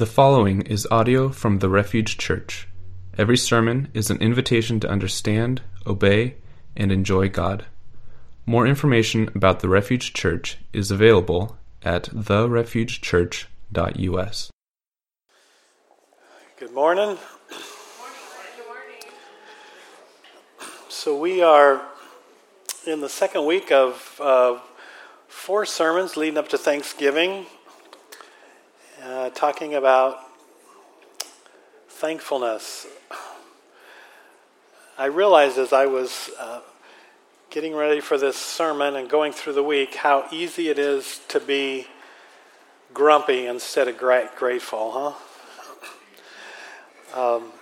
The following is audio from the Refuge Church. Every sermon is an invitation to understand, obey, and enjoy God. More information about the Refuge Church is available at therefugechurch.us. Good morning. So, we are in the second week of uh, four sermons leading up to Thanksgiving uh, talking about thankfulness. I realized as I was uh, getting ready for this sermon and going through the week how easy it is to be grumpy instead of gra- grateful, huh? Um,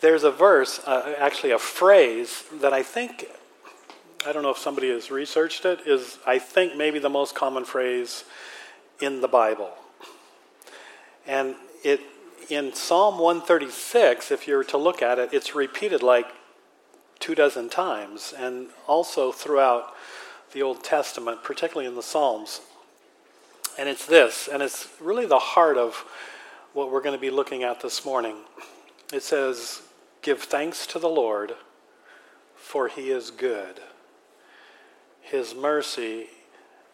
there's a verse, uh, actually a phrase, that I think I don't know if somebody has researched it, is I think maybe the most common phrase in the Bible. And it in Psalm 136, if you were to look at it, it's repeated like two dozen times, and also throughout the Old Testament, particularly in the Psalms. And it's this, and it's really the heart of what we're going to be looking at this morning. It says, Give thanks to the Lord, for he is good his mercy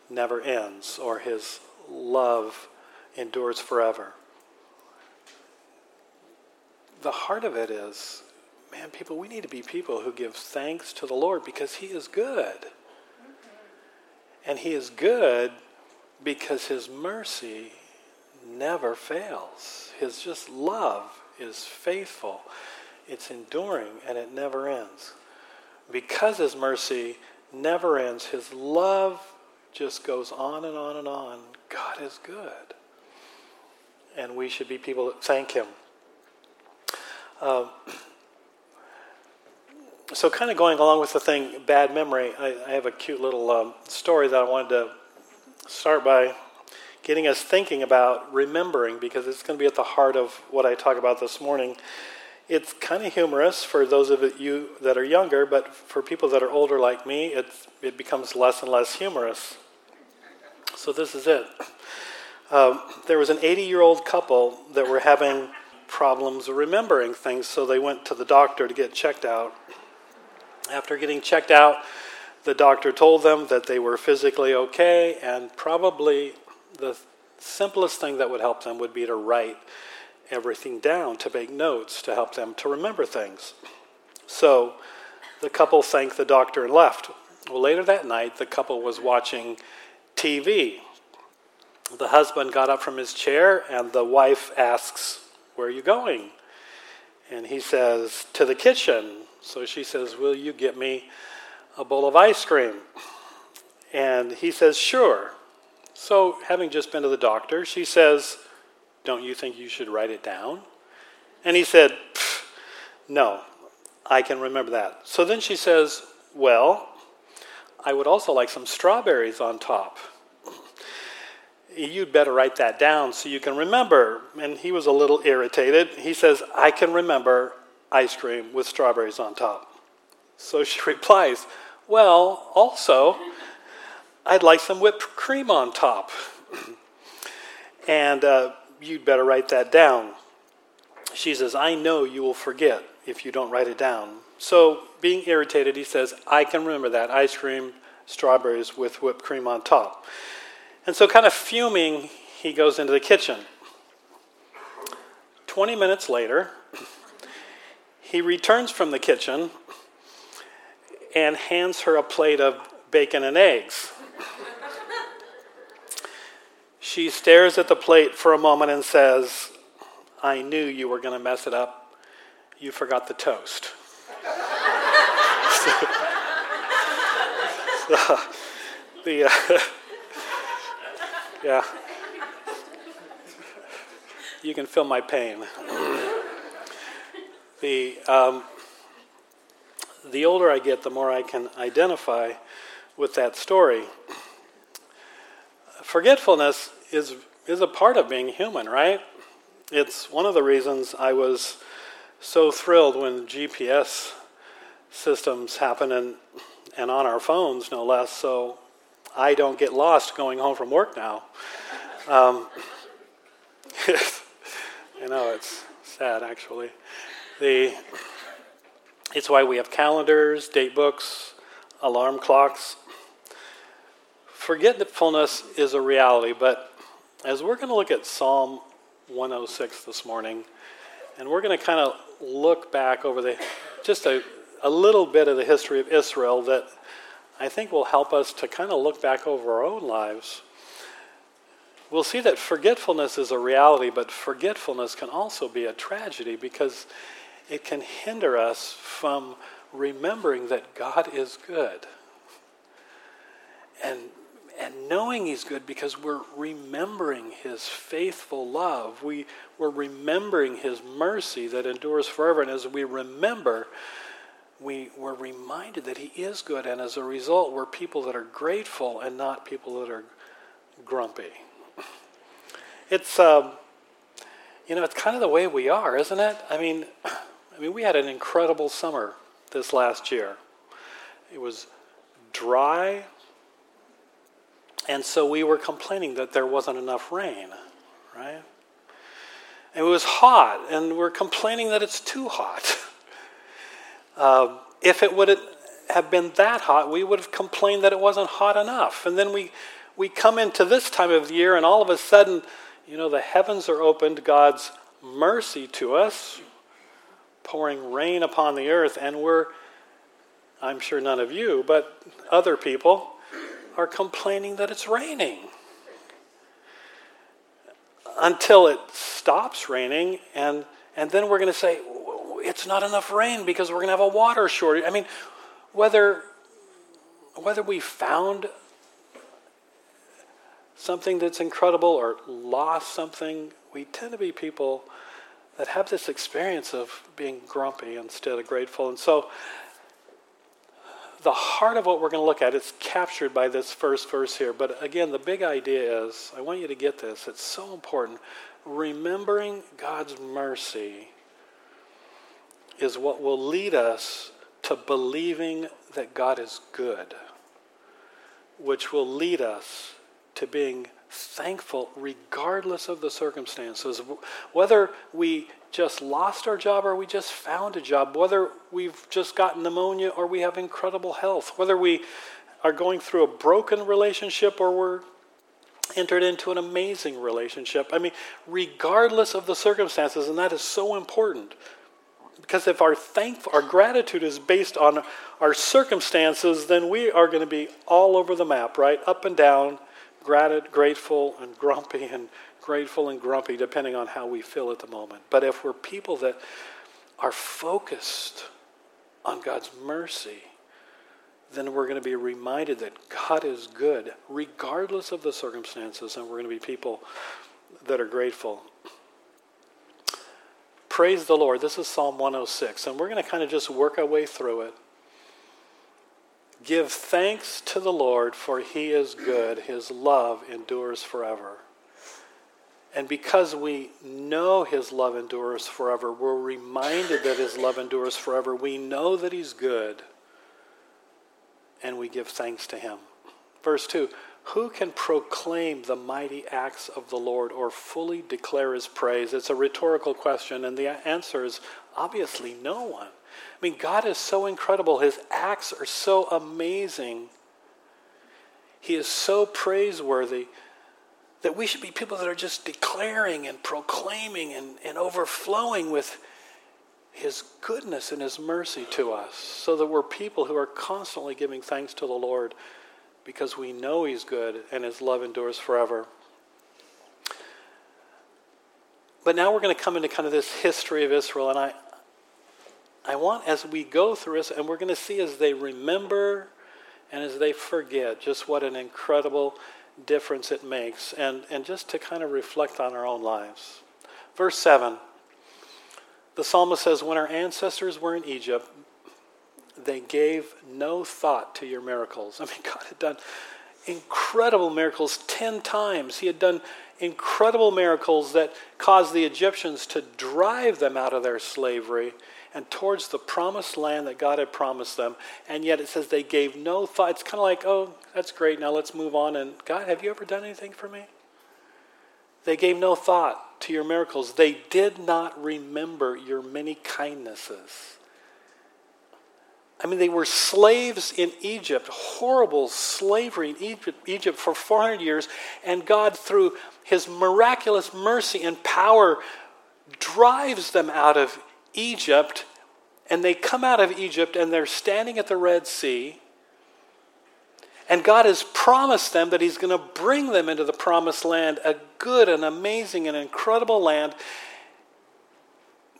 never ends or his love endures forever. The heart of it is, man, people, we need to be people who give thanks to the Lord because he is good. And he is good because his mercy never fails. His just love is faithful, it's enduring, and it never ends. Because his mercy never ends. His love just goes on and on and on. God is good. And we should be people that thank Him. Uh, so, kind of going along with the thing, bad memory, I, I have a cute little um, story that I wanted to start by getting us thinking about remembering because it's going to be at the heart of what I talk about this morning. It's kind of humorous for those of you that are younger, but for people that are older like me, it's, it becomes less and less humorous. So this is it. Um, there was an 80 year old couple that were having problems remembering things, so they went to the doctor to get checked out. After getting checked out, the doctor told them that they were physically okay, and probably the simplest thing that would help them would be to write everything down, to make notes, to help them to remember things. So the couple thanked the doctor and left. Well, later that night, the couple was watching TV. The husband got up from his chair, and the wife asks, Where are you going? And he says, To the kitchen. So she says, Will you get me a bowl of ice cream? And he says, Sure. So, having just been to the doctor, she says, don't you think you should write it down? And he said, No, I can remember that. So then she says, Well, I would also like some strawberries on top. You'd better write that down so you can remember. And he was a little irritated. He says, I can remember ice cream with strawberries on top. So she replies, Well, also, I'd like some whipped cream on top. and uh, you'd better write that down. She says, I know you will forget if you don't write it down. So, being irritated, he says, I can remember that ice cream, strawberries with whipped cream on top. And so, kind of fuming, he goes into the kitchen. 20 minutes later, he returns from the kitchen and hands her a plate of bacon and eggs. She stares at the plate for a moment and says, I knew you were going to mess it up. You forgot the toast. the, uh, yeah. You can feel my pain. the, um, the older I get, the more I can identify with that story forgetfulness is, is a part of being human, right? It's one of the reasons I was so thrilled when GPS systems happen and, and on our phones, no less. So I don't get lost going home from work now. Um, you know, it's sad actually. The, it's why we have calendars, date books, alarm clocks. Forgetfulness is a reality, but as we're going to look at Psalm 106 this morning, and we're going to kind of look back over the just a, a little bit of the history of Israel that I think will help us to kind of look back over our own lives. We'll see that forgetfulness is a reality, but forgetfulness can also be a tragedy because it can hinder us from remembering that God is good. And, and knowing He's good because we're remembering His faithful love. We, we're remembering His mercy that endures forever. And as we remember, we, we're reminded that He is good. And as a result, we're people that are grateful and not people that are grumpy. It's, um, you know, it's kind of the way we are, isn't it? I mean, I mean, we had an incredible summer this last year. It was dry, and so we were complaining that there wasn't enough rain, right? It was hot, and we're complaining that it's too hot. Uh, if it would have been that hot, we would have complained that it wasn't hot enough. And then we, we come into this time of the year, and all of a sudden, you know, the heavens are opened, God's mercy to us, pouring rain upon the earth, and we're, I'm sure none of you, but other people are complaining that it's raining. Until it stops raining, and, and then we're going to say, it's not enough rain because we're going to have a water shortage. I mean, whether, whether we found something that's incredible or lost something, we tend to be people that have this experience of being grumpy instead of grateful. And so the heart of what we're going to look at is captured by this first verse here. But again, the big idea is I want you to get this. It's so important. Remembering God's mercy is what will lead us to believing that God is good, which will lead us to being thankful regardless of the circumstances. Whether we just lost our job or we just found a job, whether we've just gotten pneumonia or we have incredible health, whether we are going through a broken relationship or we're entered into an amazing relationship. I mean, regardless of the circumstances, and that is so important. Because if our thank our gratitude is based on our circumstances, then we are going to be all over the map, right? Up and down, grateful and grumpy and grateful and grumpy, depending on how we feel at the moment. But if we're people that are focused on God's mercy, then we're going to be reminded that God is good, regardless of the circumstances, and we're going to be people that are grateful. Praise the Lord. This is Psalm 106, and we're going to kind of just work our way through it. Give thanks to the Lord, for he is good. His love endures forever. And because we know his love endures forever, we're reminded that his love endures forever. We know that he's good, and we give thanks to him. Verse 2 Who can proclaim the mighty acts of the Lord or fully declare his praise? It's a rhetorical question, and the answer is obviously no one. I mean, God is so incredible. His acts are so amazing. He is so praiseworthy that we should be people that are just declaring and proclaiming and, and overflowing with His goodness and His mercy to us, so that we're people who are constantly giving thanks to the Lord because we know He's good and His love endures forever. But now we're going to come into kind of this history of Israel, and I, I want, as we go through this, and we're going to see as they remember and as they forget, just what an incredible difference it makes, and, and just to kind of reflect on our own lives. Verse 7 the psalmist says, When our ancestors were in Egypt, they gave no thought to your miracles. I mean, God had done incredible miracles 10 times. He had done incredible miracles that caused the Egyptians to drive them out of their slavery and towards the promised land that God had promised them. And yet it says they gave no thought. It's kind of like, oh, that's great. Now let's move on. And God, have you ever done anything for me? They gave no thought to your miracles. They did not remember your many kindnesses. I mean, they were slaves in Egypt, horrible slavery in Egypt, Egypt for 400 years, and God, through his miraculous mercy and power, drives them out of Egypt. And they come out of Egypt and they're standing at the Red Sea. And God has promised them that He's going to bring them into the promised land, a good and amazing and incredible land.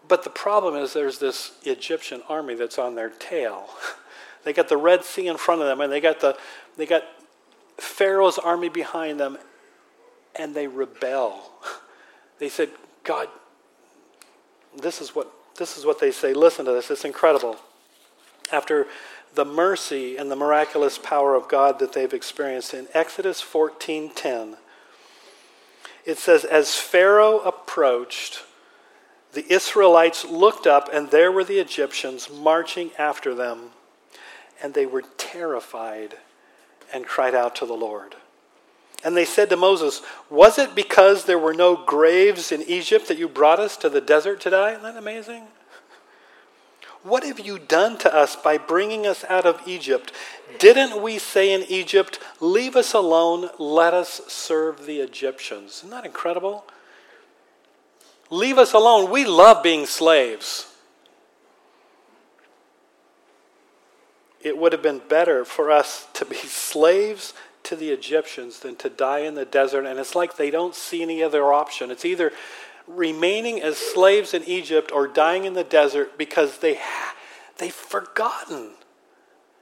But the problem is there's this Egyptian army that's on their tail. they got the Red Sea in front of them, and they got the they got Pharaoh's army behind them, and they rebel. They said, God, this is what this is what they say. Listen to this. It's incredible. After the mercy and the miraculous power of God that they've experienced in Exodus 14:10, it says, As Pharaoh approached, the Israelites looked up, and there were the Egyptians marching after them, and they were terrified and cried out to the Lord. And they said to Moses, Was it because there were no graves in Egypt that you brought us to the desert to die? Isn't that amazing? What have you done to us by bringing us out of Egypt? Didn't we say in Egypt, Leave us alone, let us serve the Egyptians? Isn't that incredible? Leave us alone. We love being slaves. It would have been better for us to be slaves to the Egyptians than to die in the desert. And it's like they don't see any other option. It's either remaining as slaves in Egypt or dying in the desert because they they've forgotten.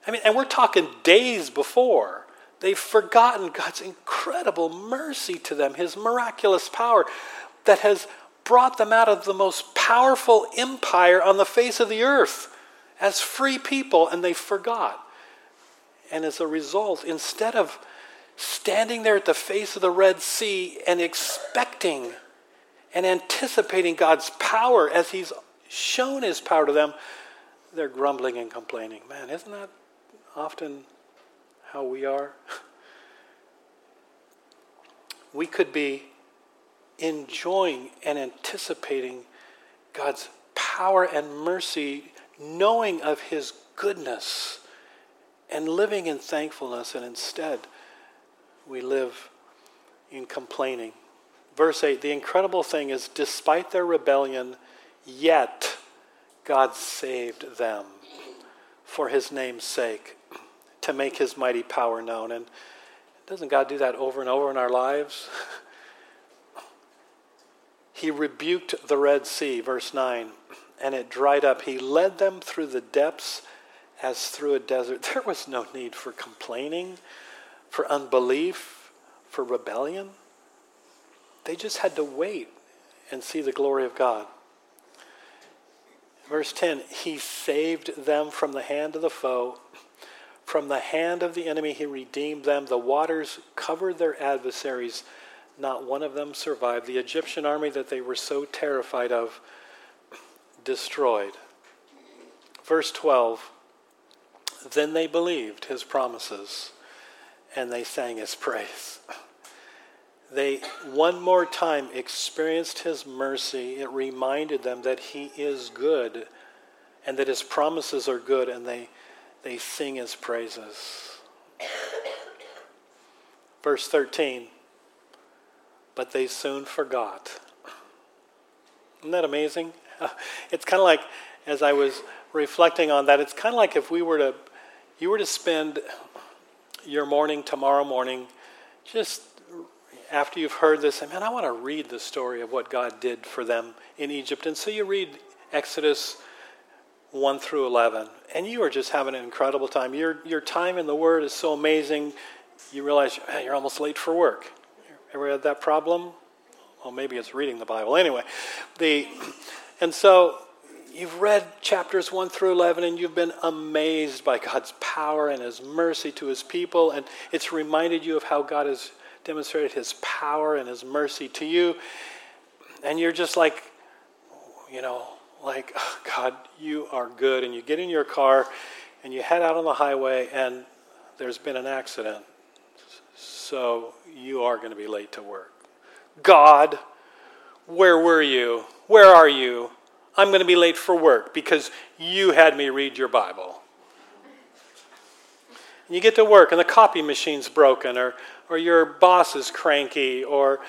I mean, and we're talking days before. They've forgotten God's incredible mercy to them, his miraculous power that has brought them out of the most powerful empire on the face of the earth as free people, and they forgot. And as a result, instead of standing there at the face of the Red Sea and expecting and anticipating God's power as He's shown His power to them, they're grumbling and complaining. Man, isn't that often how we are? We could be enjoying and anticipating God's power and mercy, knowing of His goodness, and living in thankfulness, and instead we live in complaining. Verse 8 the incredible thing is, despite their rebellion, yet God saved them for his name's sake to make his mighty power known. And doesn't God do that over and over in our lives? he rebuked the Red Sea, verse 9, and it dried up. He led them through the depths as through a desert. There was no need for complaining, for unbelief, for rebellion. They just had to wait and see the glory of God. Verse 10 He saved them from the hand of the foe. From the hand of the enemy, he redeemed them. The waters covered their adversaries. Not one of them survived. The Egyptian army that they were so terrified of destroyed. Verse 12 Then they believed his promises and they sang his praise they one more time experienced his mercy, it reminded them that he is good and that his promises are good, and they, they sing his praises. Verse 13, but they soon forgot. Isn't that amazing? It's kind of like, as I was reflecting on that, it's kind of like if we were to, you were to spend your morning tomorrow morning just after you've heard this, man, I want to read the story of what God did for them in Egypt. And so you read Exodus 1 through 11, and you are just having an incredible time. Your, your time in the Word is so amazing, you realize you're almost late for work. Ever had that problem? Well, maybe it's reading the Bible. Anyway, the, and so you've read chapters 1 through 11 and you've been amazed by God's power and His mercy to His people, and it's reminded you of how God has demonstrated his power and his mercy to you. And you're just like, you know, like, oh, God, you are good. And you get in your car and you head out on the highway and there's been an accident. So you are going to be late to work. God, where were you? Where are you? I'm going to be late for work because you had me read your Bible. And you get to work and the copy machine's broken or, or your boss is cranky or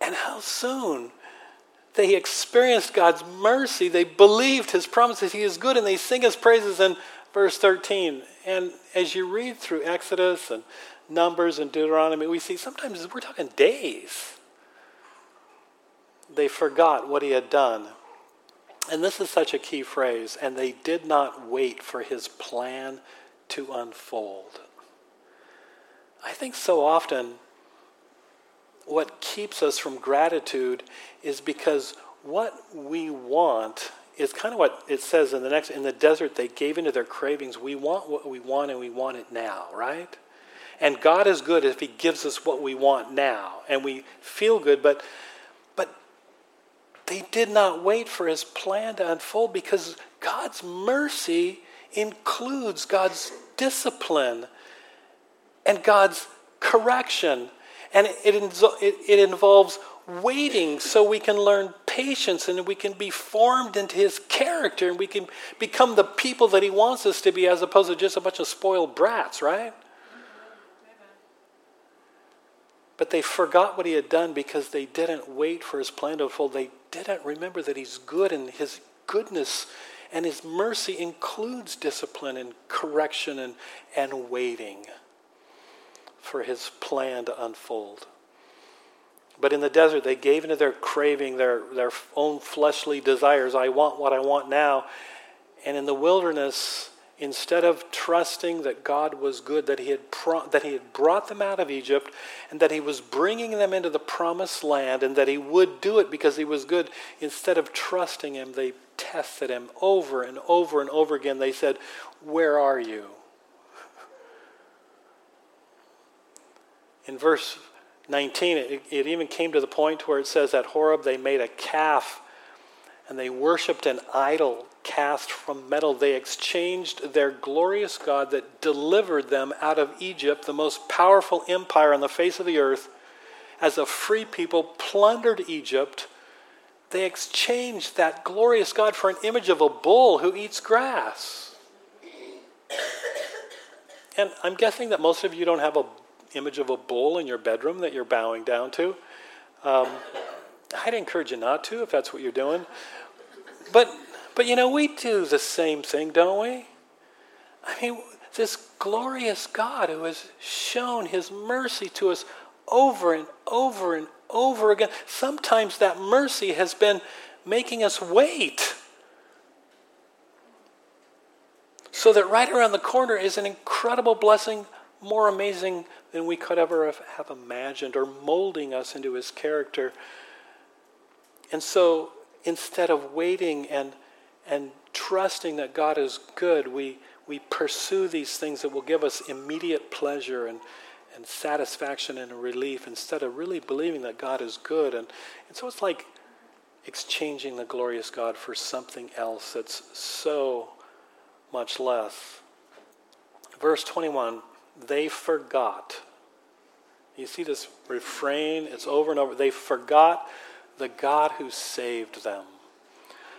and how soon they experienced God's mercy. They believed his promises. He is good and they sing his praises in verse 13. And as you read through Exodus and Numbers and Deuteronomy, we see sometimes we're talking days. They forgot what he had done. And this is such a key phrase. And they did not wait for his plan to unfold. I think so often what keeps us from gratitude is because what we want is kind of what it says in the next in the desert they gave into their cravings we want what we want and we want it now right and god is good if he gives us what we want now and we feel good but they did not wait for his plan to unfold because god's mercy includes god's discipline and god's correction and it, it, it involves waiting so we can learn patience and we can be formed into his character and we can become the people that he wants us to be as opposed to just a bunch of spoiled brats, right? But they forgot what he had done because they didn't wait for his plan to unfold. They didn't remember that he's good and his goodness and his mercy includes discipline and correction and, and waiting for his plan to unfold. But in the desert, they gave into their craving, their, their own fleshly desires. I want what I want now. And in the wilderness, instead of trusting that God was good, that he, had pro- that he had brought them out of Egypt, and that He was bringing them into the promised land, and that He would do it because He was good, instead of trusting Him, they tested Him over and over and over again. They said, Where are you? In verse 19, it, it even came to the point where it says at Horeb they made a calf and they worshiped an idol cast from metal. They exchanged their glorious God that delivered them out of Egypt, the most powerful empire on the face of the earth, as a free people, plundered Egypt. They exchanged that glorious God for an image of a bull who eats grass. And I'm guessing that most of you don't have a image of a bull in your bedroom that you're bowing down to. Um, I'd encourage you not to if that's what you're doing. But, but you know, we do the same thing, don't we? I mean, this glorious God who has shown his mercy to us over and over and over again. Sometimes that mercy has been making us wait. So that right around the corner is an incredible blessing, more amazing than we could ever have imagined or molding us into his character. And so instead of waiting and, and trusting that God is good, we, we pursue these things that will give us immediate pleasure and, and satisfaction and relief instead of really believing that God is good. And, and so it's like exchanging the glorious God for something else that's so much less. Verse 21 they forgot. You see this refrain, it's over and over. They forgot the God who saved them,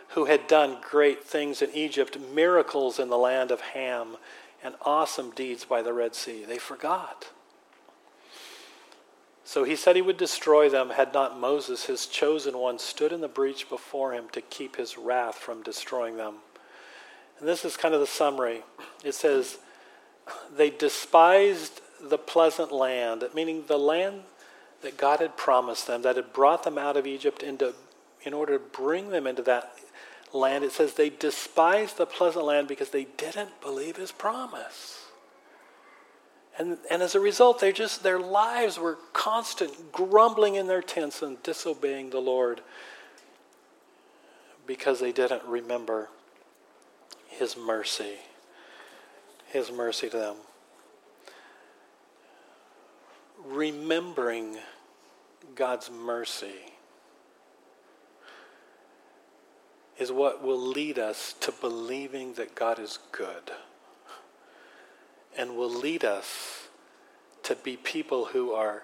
who had done great things in Egypt, miracles in the land of Ham, and awesome deeds by the Red Sea. They forgot. So he said he would destroy them had not Moses, his chosen one, stood in the breach before him to keep his wrath from destroying them. And this is kind of the summary. It says, they despised the pleasant land, meaning the land that God had promised them, that had brought them out of Egypt into, in order to bring them into that land. It says they despised the pleasant land because they didn't believe his promise. And, and as a result, they just their lives were constant grumbling in their tents and disobeying the Lord because they didn't remember his mercy his mercy to them. Remembering God's mercy is what will lead us to believing that God is good and will lead us to be people who are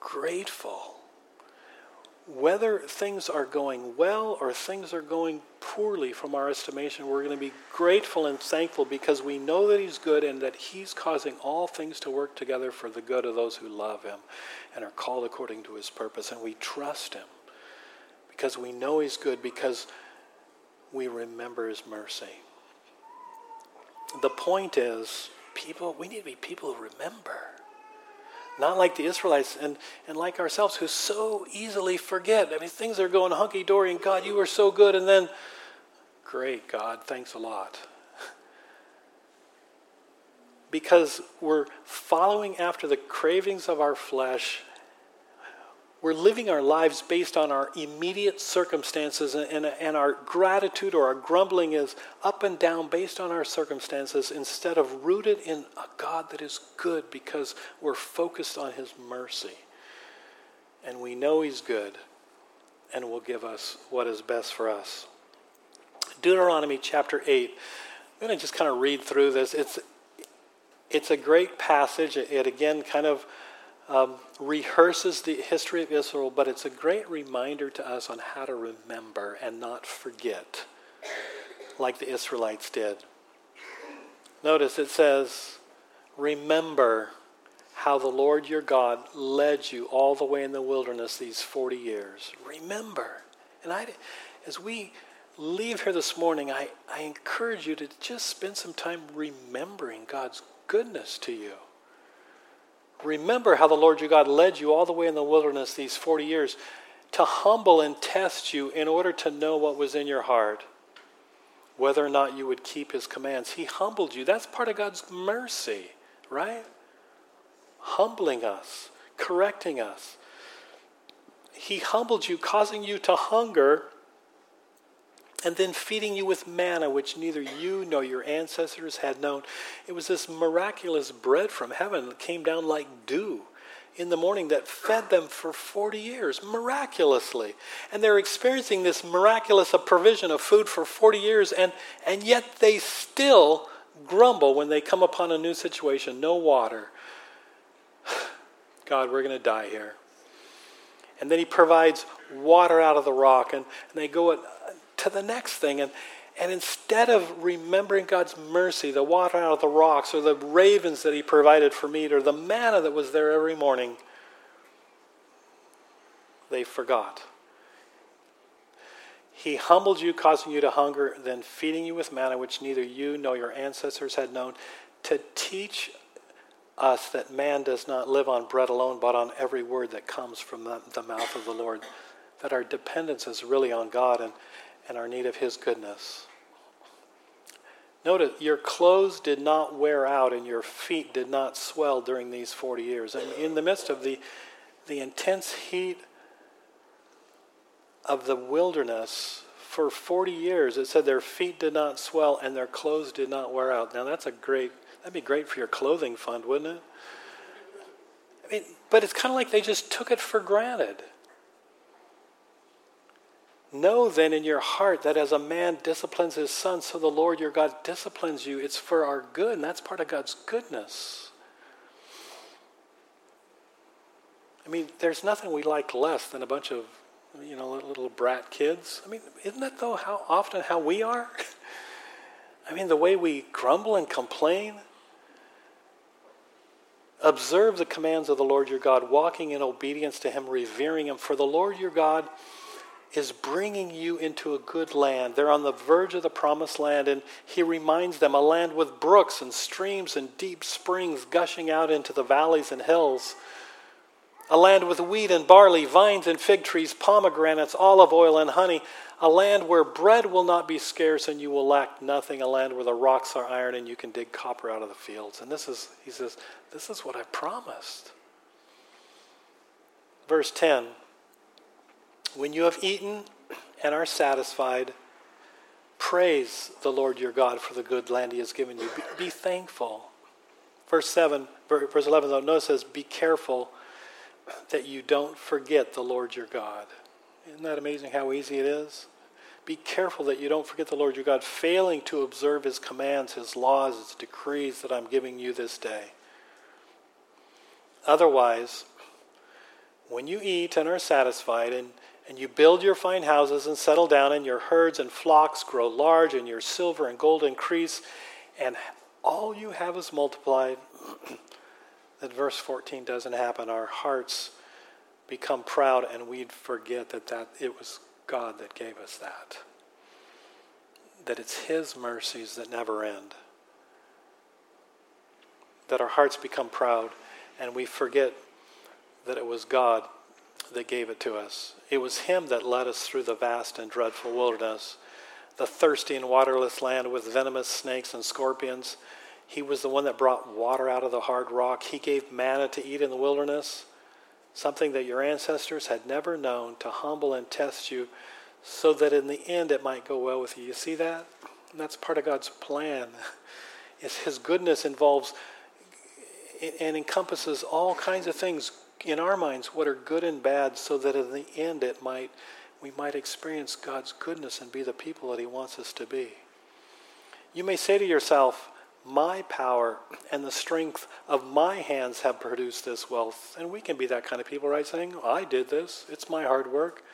grateful. Whether things are going well or things are going poorly from our estimation, we're going to be grateful and thankful because we know that He's good and that He's causing all things to work together for the good of those who love Him and are called according to His purpose. And we trust Him because we know He's good because we remember His mercy. The point is, people, we need to be people who remember. Not like the Israelites and, and like ourselves who so easily forget. I mean, things are going hunky dory, and God, you are so good, and then, great, God, thanks a lot. Because we're following after the cravings of our flesh we're living our lives based on our immediate circumstances, and, and, our gratitude or our grumbling is up and down based on our circumstances instead of rooted in a God that is good because we're focused on His mercy. And we know He's good and will give us what is best for us. Deuteronomy chapter 8. I'm going to just kind of read through this. It's, it's a great passage. It again kind of um, rehearses the history of Israel, but it's a great reminder to us on how to remember and not forget, like the Israelites did. Notice it says, Remember how the Lord your God led you all the way in the wilderness these 40 years. Remember. And I, as we leave here this morning, I, I encourage you to just spend some time remembering God's goodness to you. Remember how the Lord your God led you all the way in the wilderness these 40 years to humble and test you in order to know what was in your heart, whether or not you would keep his commands. He humbled you. That's part of God's mercy, right? Humbling us, correcting us. He humbled you, causing you to hunger and then feeding you with manna, which neither you nor your ancestors had known. It was this miraculous bread from heaven that came down like dew in the morning that fed them for 40 years, miraculously. And they're experiencing this miraculous provision of food for 40 years, and, and yet they still grumble when they come upon a new situation no water. God, we're going to die here. And then he provides water out of the rock, and, and they go to the next thing. And, and instead of remembering God's mercy, the water out of the rocks, or the ravens that He provided for meat, or the manna that was there every morning, they forgot. He humbled you, causing you to hunger, then feeding you with manna, which neither you nor your ancestors had known, to teach us that man does not live on bread alone, but on every word that comes from the, the mouth of the Lord. That our dependence is really on God. And, and our need of His goodness. Notice your clothes did not wear out and your feet did not swell during these 40 years. And in the midst of the, the intense heat of the wilderness, for 40 years, it said their feet did not swell and their clothes did not wear out. Now, that's a great, that'd be great for your clothing fund, wouldn't it? I mean, but it's kind of like they just took it for granted. Know then in your heart that as a man disciplines his son, so the Lord your God disciplines you. It's for our good, and that's part of God's goodness. I mean, there's nothing we like less than a bunch of, you know, little brat kids. I mean, isn't that though how often how we are? I mean, the way we grumble and complain. Observe the commands of the Lord your God, walking in obedience to him, revering him. For the Lord your God is bringing you into a good land. They're on the verge of the promised land, and he reminds them a land with brooks and streams and deep springs gushing out into the valleys and hills. A land with wheat and barley, vines and fig trees, pomegranates, olive oil and honey. A land where bread will not be scarce and you will lack nothing. A land where the rocks are iron and you can dig copper out of the fields. And this is, he says, this is what I promised. Verse 10 when you have eaten and are satisfied, praise the Lord your God for the good land he has given you. Be, be thankful. Verse 7, verse 11, though, notice says, Be careful that you don't forget the Lord your God. Isn't that amazing how easy it is? Be careful that you don't forget the Lord your God, failing to observe his commands, his laws, his decrees that I'm giving you this day. Otherwise, when you eat and are satisfied, and, and you build your fine houses and settle down, and your herds and flocks grow large, and your silver and gold increase, and all you have is multiplied, that verse 14 doesn't happen. Our hearts become proud, and we'd forget that, that it was God that gave us that. That it's His mercies that never end. That our hearts become proud and we forget that it was God that gave it to us. It was Him that led us through the vast and dreadful wilderness, the thirsty and waterless land with venomous snakes and scorpions. He was the one that brought water out of the hard rock. He gave manna to eat in the wilderness something that your ancestors had never known, to humble and test you so that in the end it might go well with you. You see that? And that's part of God's plan. Is his goodness involves and encompasses all kinds of things in our minds what are good and bad so that in the end it might we might experience God's goodness and be the people that he wants us to be. You may say to yourself, my power and the strength of my hands have produced this wealth. And we can be that kind of people, right? Saying, I did this, it's my hard work.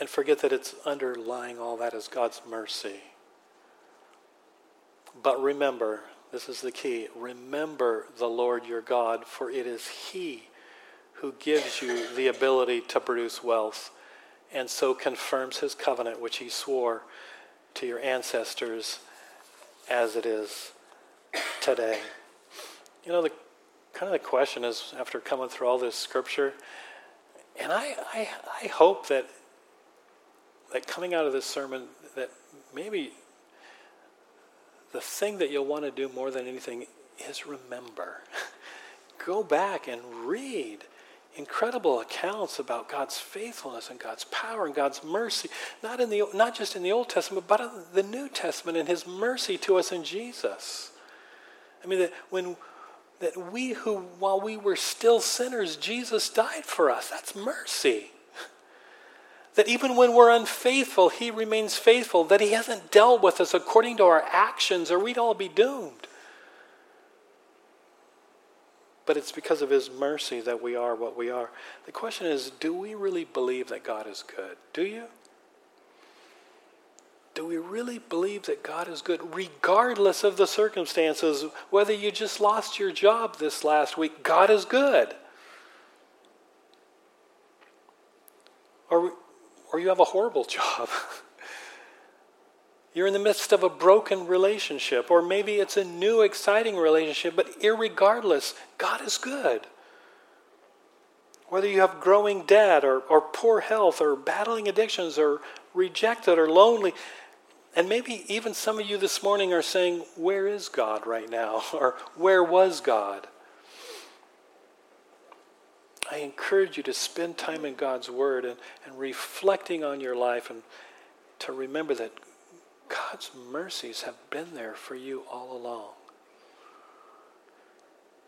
And forget that it's underlying all that is God's mercy. But remember, this is the key remember the Lord your God, for it is He who gives you the ability to produce wealth and so confirms His covenant, which He swore to your ancestors as it is today. You know, the kind of the question is after coming through all this scripture, and I, I, I hope that that coming out of this sermon that maybe the thing that you'll want to do more than anything is remember. Go back and read incredible accounts about God's faithfulness and God's power and God's mercy, not, in the, not just in the Old Testament, but in the New Testament and His mercy to us in Jesus. I mean, that when that we who, while we were still sinners, Jesus died for us. That's mercy. That even when we're unfaithful, He remains faithful. That He hasn't dealt with us according to our actions, or we'd all be doomed but it's because of His mercy that we are what we are. The question is do we really believe that God is good? Do you? Do we really believe that God is good regardless of the circumstances? Whether you just lost your job this last week, God is good. Or, or you have a horrible job. You're in the midst of a broken relationship, or maybe it's a new, exciting relationship, but irregardless, God is good. Whether you have growing debt, or, or poor health, or battling addictions, or rejected, or lonely, and maybe even some of you this morning are saying, Where is God right now? Or where was God? I encourage you to spend time in God's Word and, and reflecting on your life and to remember that God's mercies have been there for you all along.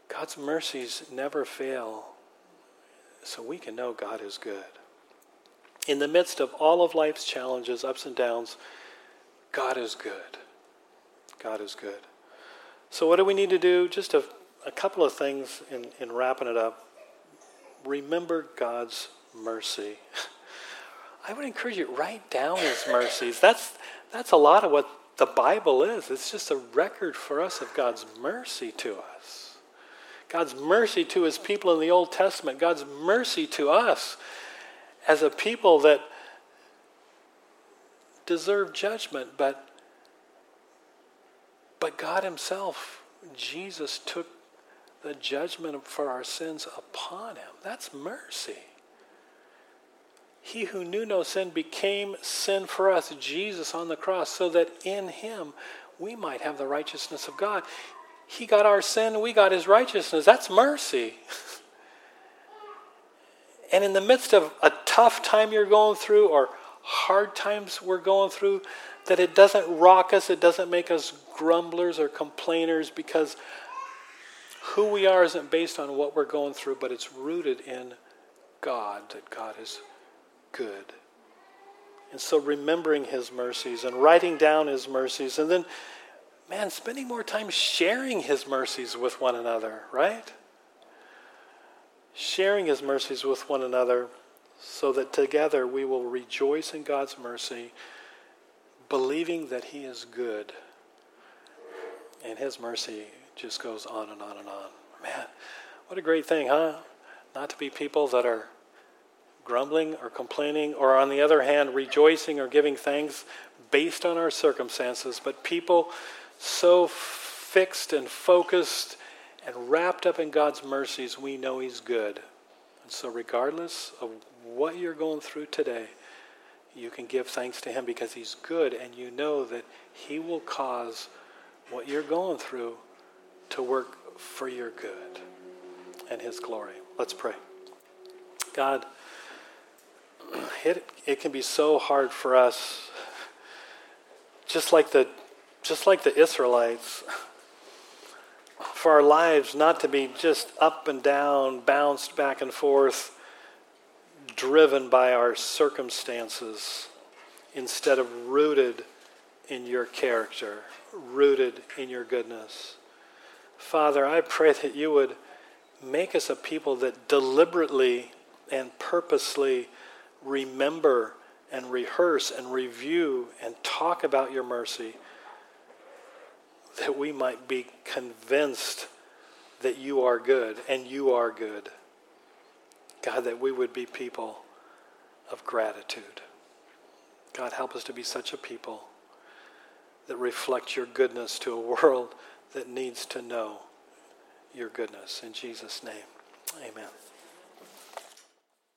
God's mercies never fail, so we can know God is good. In the midst of all of life's challenges, ups and downs, God is good. God is good. So, what do we need to do? Just a, a couple of things in, in wrapping it up. Remember God's mercy. I would encourage you write down His mercies. That's that's a lot of what the Bible is. It's just a record for us of God's mercy to us. God's mercy to his people in the Old Testament, God's mercy to us as a people that deserve judgment, but but God himself, Jesus took the judgment for our sins upon him. That's mercy. He who knew no sin became sin for us, Jesus on the cross, so that in him we might have the righteousness of God. He got our sin, we got his righteousness. That's mercy. and in the midst of a tough time you're going through or hard times we're going through, that it doesn't rock us, it doesn't make us grumblers or complainers because who we are isn't based on what we're going through, but it's rooted in God, that God is good. And so remembering his mercies and writing down his mercies and then, man, spending more time sharing his mercies with one another, right? Sharing his mercies with one another so that together we will rejoice in God's mercy, believing that he is good. And his mercy just goes on and on and on. Man, what a great thing, huh? Not to be people that are grumbling or complaining, or on the other hand, rejoicing or giving thanks based on our circumstances, but people so fixed and focused and wrapped up in God's mercies, we know He's good. And so, regardless of what you're going through today, you can give thanks to Him because He's good, and you know that He will cause what you're going through to work for your good and His glory. Let's pray. God, it, it can be so hard for us, just like the, just like the Israelites, for our lives not to be just up and down, bounced back and forth, driven by our circumstances, instead of rooted in your character, rooted in your goodness. Father, I pray that you would make us a people that deliberately and purposely remember and rehearse and review and talk about your mercy, that we might be convinced that you are good and you are good. God, that we would be people of gratitude. God, help us to be such a people that reflect your goodness to a world that needs to know your goodness. In Jesus' name, amen.